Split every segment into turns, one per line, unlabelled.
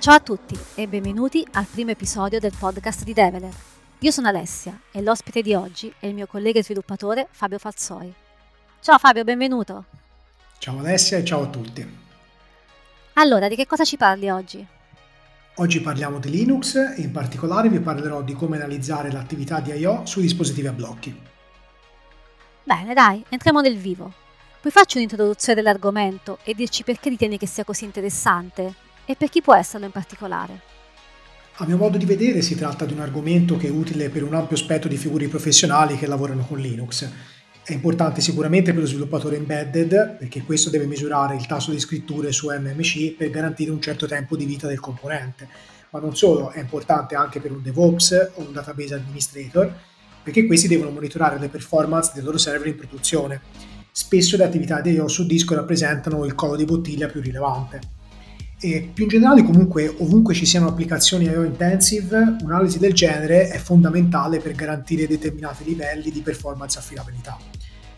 Ciao a tutti e benvenuti al primo episodio del podcast di Develer. Io sono Alessia e l'ospite di oggi è il mio collega e sviluppatore Fabio Falzoi. Ciao Fabio, benvenuto.
Ciao Alessia e ciao a tutti.
Allora, di che cosa ci parli oggi?
Oggi parliamo di Linux e in particolare vi parlerò di come analizzare l'attività di I.O. sui dispositivi a blocchi.
Bene, dai, entriamo nel vivo. Puoi farci un'introduzione dell'argomento e dirci perché ritieni che sia così interessante e per chi può esserlo in particolare?
A mio modo di vedere si tratta di un argomento che è utile per un ampio spettro di figure professionali che lavorano con Linux. È importante sicuramente per lo sviluppatore embedded perché questo deve misurare il tasso di scritture su MMC per garantire un certo tempo di vita del componente, ma non solo, è importante anche per un DevOps o un database administrator perché questi devono monitorare le performance del loro server in produzione. Spesso le attività di I.O. su disco rappresentano il collo di bottiglia più rilevante. E più in generale, comunque, ovunque ci siano applicazioni I.O. intensive, un'analisi del genere è fondamentale per garantire determinati livelli di performance e affidabilità.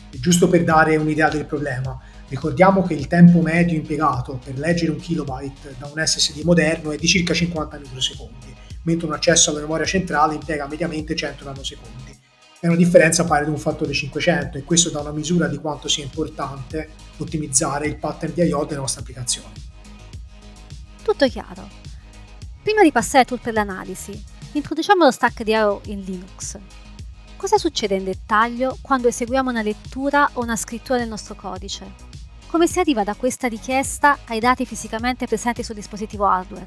E giusto per dare un'idea del problema, ricordiamo che il tempo medio impiegato per leggere un kilobyte da un SSD moderno è di circa 50 microsecondi, mentre un accesso alla memoria centrale impiega mediamente 100 nanosecondi. È una differenza pari ad un fattore 500 e questo dà una misura di quanto sia importante ottimizzare il pattern di I.O. delle nostre applicazioni.
Tutto chiaro. Prima di passare al tool per l'analisi, introduciamo lo stack di I.O. in Linux. Cosa succede in dettaglio quando eseguiamo una lettura o una scrittura del nostro codice? Come si arriva da questa richiesta ai dati fisicamente presenti sul dispositivo hardware?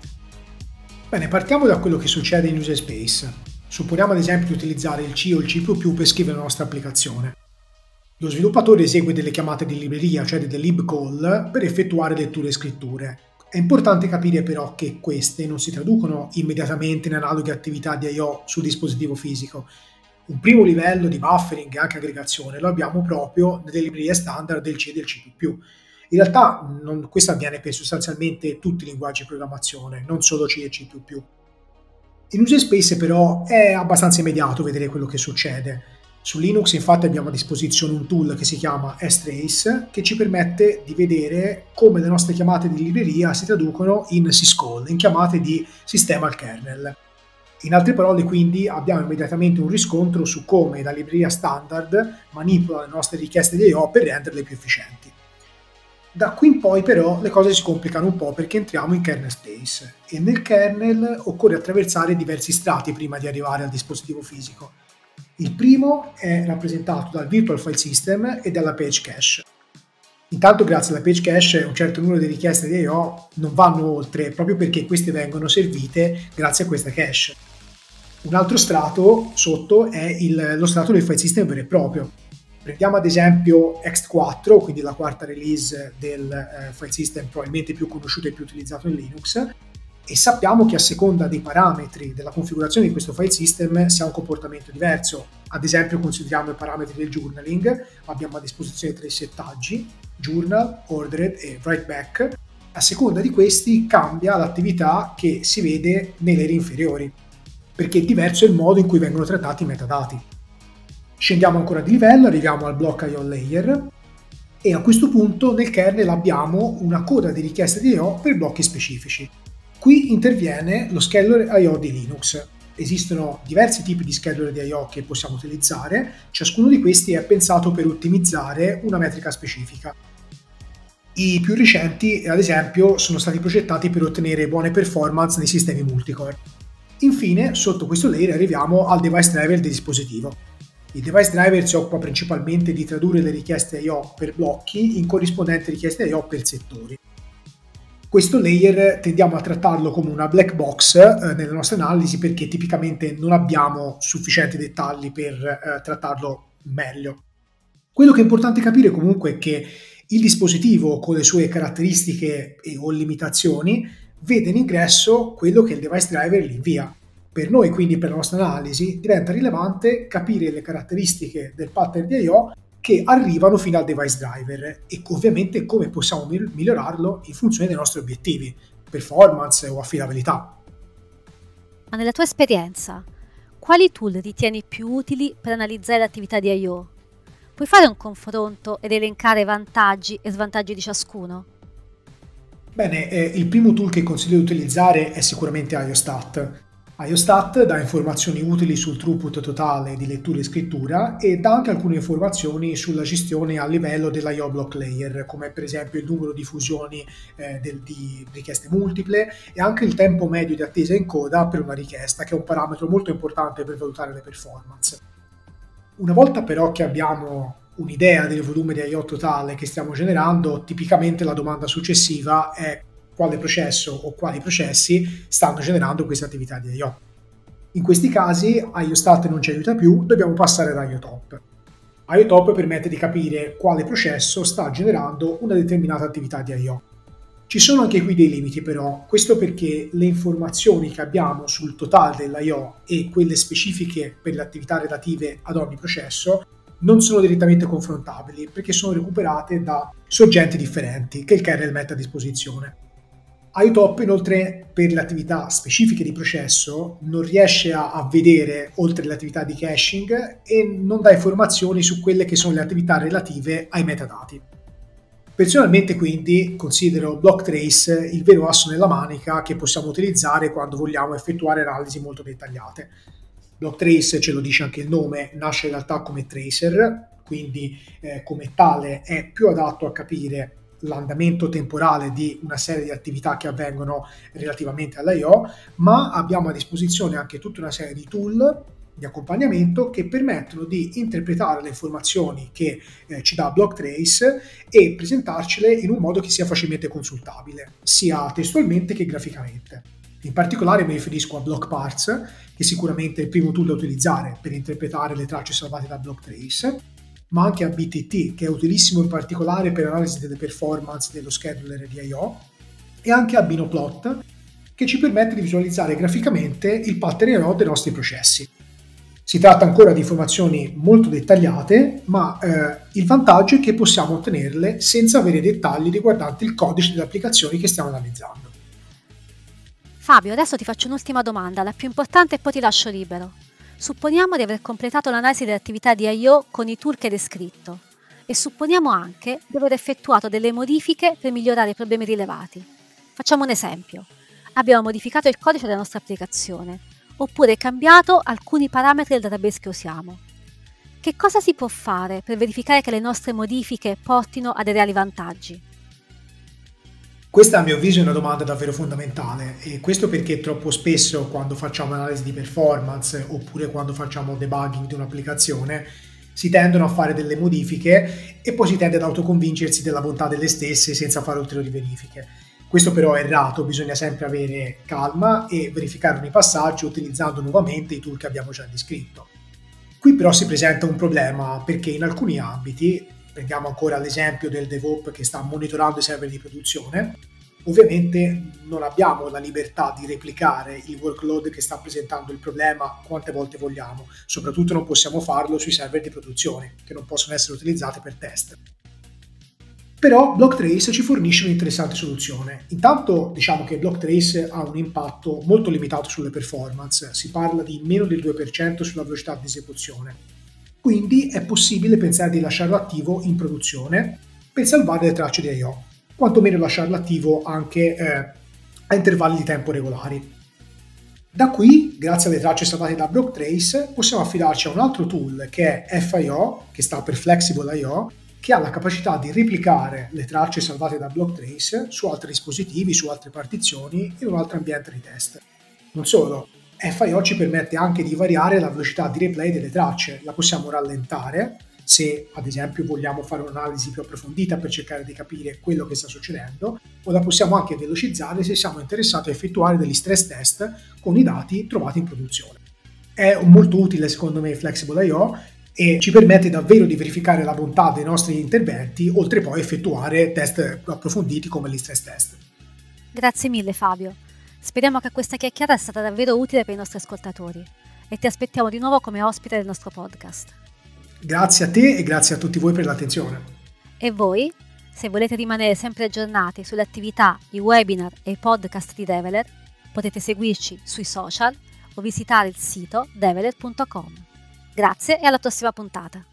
Bene, partiamo da quello che succede in user space. Supponiamo ad esempio di utilizzare il C o il C++ per scrivere la nostra applicazione. Lo sviluppatore esegue delle chiamate di libreria, cioè delle libcall, per effettuare letture e scritture. È importante capire però che queste non si traducono immediatamente in analoghe attività di I.O. sul dispositivo fisico. Un primo livello di buffering e anche aggregazione lo abbiamo proprio nelle librerie standard del C e del C++. In realtà non, questo avviene per sostanzialmente tutti i linguaggi di programmazione, non solo C e C++. In user space però è abbastanza immediato vedere quello che succede. Su Linux infatti abbiamo a disposizione un tool che si chiama strace che ci permette di vedere come le nostre chiamate di libreria si traducono in syscall, in chiamate di sistema al kernel. In altre parole quindi abbiamo immediatamente un riscontro su come la libreria standard manipola le nostre richieste di I.O. per renderle più efficienti. Da qui in poi però le cose si complicano un po' perché entriamo in kernel space e nel kernel occorre attraversare diversi strati prima di arrivare al dispositivo fisico il primo è rappresentato dal Virtual File System e dalla Page Cache. Intanto grazie alla Page Cache un certo numero di richieste di I.O. non vanno oltre proprio perché queste vengono servite grazie a questa cache. Un altro strato sotto è il, lo strato del file system vero e proprio. Prendiamo ad esempio Ext4, quindi la quarta release del eh, file system probabilmente più conosciuto e più utilizzato in Linux, e sappiamo che a seconda dei parametri della configurazione di questo file system si ha un comportamento diverso. Ad esempio consideriamo i parametri del journaling, abbiamo a disposizione tre settaggi, journal, ordered e write back. A seconda di questi cambia l'attività che si vede nei layer inferiori, perché è diverso il modo in cui vengono trattati i metadati. Scendiamo ancora di livello, arriviamo al block IO layer e a questo punto nel kernel abbiamo una coda di richieste di I.O. per blocchi specifici. Qui interviene lo scheduler I.O. di Linux. Esistono diversi tipi di scheduler di I.O. che possiamo utilizzare, ciascuno di questi è pensato per ottimizzare una metrica specifica. I più recenti, ad esempio, sono stati progettati per ottenere buone performance nei sistemi multicore. Infine, sotto questo layer arriviamo al device driver del dispositivo. Il device driver si occupa principalmente di tradurre le richieste I.O. per blocchi in corrispondenti richieste I.O. per settori questo layer tendiamo a trattarlo come una black box eh, nelle nostre analisi perché tipicamente non abbiamo sufficienti dettagli per eh, trattarlo meglio. Quello che è importante capire comunque è che il dispositivo con le sue caratteristiche e o limitazioni vede in ingresso quello che il device driver gli invia. Per noi, quindi per la nostra analisi, diventa rilevante capire le caratteristiche del pattern di I.O che arrivano fino al device driver e ovviamente come possiamo migliorarlo in funzione dei nostri obiettivi, performance o affidabilità.
Ma nella tua esperienza, quali tool ritieni più utili per analizzare l'attività di I.O.? Puoi fare un confronto ed elencare vantaggi e svantaggi di ciascuno?
Bene, eh, il primo tool che consiglio di utilizzare è sicuramente IOSTAT. IOSTAT dà informazioni utili sul throughput totale di lettura e scrittura e dà anche alcune informazioni sulla gestione a livello dell'IO block layer, come per esempio il numero di fusioni eh, del, di richieste multiple e anche il tempo medio di attesa in coda per una richiesta, che è un parametro molto importante per valutare le performance. Una volta però che abbiamo un'idea del volume di IO totale che stiamo generando, tipicamente la domanda successiva è quale processo o quali processi stanno generando queste attività di I.O. In questi casi IOSTAT non ci aiuta più, dobbiamo passare ad IOTOP. IOTOP permette di capire quale processo sta generando una determinata attività di I.O. Ci sono anche qui dei limiti però, questo perché le informazioni che abbiamo sul totale dell'IO e quelle specifiche per le attività relative ad ogni processo non sono direttamente confrontabili perché sono recuperate da soggetti differenti che il kernel mette a disposizione. IOTOP inoltre per le attività specifiche di processo non riesce a, a, vedere oltre le attività di caching e non dà informazioni su quelle che sono le attività relative ai metadati. Personalmente quindi considero Blocktrace il vero asso nella manica che possiamo utilizzare quando vogliamo effettuare analisi molto dettagliate. Blocktrace, ce lo dice anche il nome, nasce in realtà come tracer, quindi eh, come tale è più adatto a capire l'andamento temporale di una serie di attività che avvengono relativamente all'IO, ma abbiamo a disposizione anche tutta una serie di tool di accompagnamento che permettono di interpretare le informazioni che eh, ci dà Blocktrace e presentarcele in un modo che sia facilmente consultabile, sia testualmente che graficamente. In particolare mi riferisco a BlockParts, che sicuramente è il primo tool da utilizzare per interpretare le tracce salvate da Blocktrace, ma anche a BTT, che è utilissimo in particolare per analisi delle performance dello scheduler di I.O., e anche a Binoplot, che ci permette di visualizzare graficamente il pattern I.O. dei nostri processi. Si tratta ancora di informazioni molto dettagliate, ma eh, il vantaggio è che possiamo ottenerle senza avere dettagli riguardanti il codice delle applicazioni che stiamo analizzando.
Fabio, adesso ti faccio un'ultima domanda, la più importante e poi ti lascio libero. Supponiamo di aver completato l'analisi dell'attività di I.O. con i tool che hai descritto e supponiamo anche di aver effettuato delle modifiche per migliorare i problemi rilevati. Facciamo un esempio. Abbiamo modificato il codice della nostra applicazione oppure cambiato alcuni parametri del database che usiamo. Che cosa si può fare per verificare che le nostre modifiche portino a dei reali vantaggi?
Questa a mio avviso è una domanda davvero fondamentale e questo perché troppo spesso quando facciamo analisi di performance oppure quando facciamo debugging di un'applicazione si tendono a fare delle modifiche e poi si tende ad autoconvincersi della bontà delle stesse senza fare ulteriori verifiche. Questo però è errato, bisogna sempre avere calma e verificare ogni passaggio utilizzando nuovamente i tool che abbiamo già descritto. Qui però si presenta un problema perché in alcuni ambiti prendiamo ancora l'esempio del DevOps che sta monitorando i server di produzione, ovviamente non abbiamo la libertà di replicare il workload che sta presentando il problema quante volte vogliamo, soprattutto non possiamo farlo sui server di produzione, che non possono essere utilizzati per test. Però Blocktrace ci fornisce un'interessante soluzione. Intanto diciamo che Blocktrace ha un impatto molto limitato sulle performance, si parla di meno del 2% sulla velocità di esecuzione, quindi è possibile pensare di lasciarlo attivo in produzione per salvare le tracce di I.O., quantomeno lasciarlo attivo anche eh, a intervalli di tempo regolari. Da qui, grazie alle tracce salvate da Blocktrace, possiamo affidarci a un altro tool che è FIO, che sta per Flexible I.O., che ha la capacità di replicare le tracce salvate da Blocktrace su altri dispositivi, su altre partizioni in un altro ambiente di test. Non solo, FIO ci permette anche di variare la velocità di replay delle tracce, la possiamo rallentare se ad esempio vogliamo fare un'analisi più approfondita per cercare di capire quello che sta succedendo, o la possiamo anche velocizzare se siamo interessati a effettuare degli stress test con i dati trovati in produzione. È molto utile secondo me Flexible IO e ci permette davvero di verificare la bontà dei nostri interventi, oltre poi a effettuare test approfonditi come gli stress test.
Grazie mille Fabio. Speriamo che questa chiacchierata sia stata davvero utile per i nostri ascoltatori e ti aspettiamo di nuovo come ospite del nostro podcast.
Grazie a te e grazie a tutti voi per l'attenzione.
E voi, se volete rimanere sempre aggiornati sulle attività, i webinar e i podcast di Develer, potete seguirci sui social o visitare il sito develer.com. Grazie e alla prossima puntata.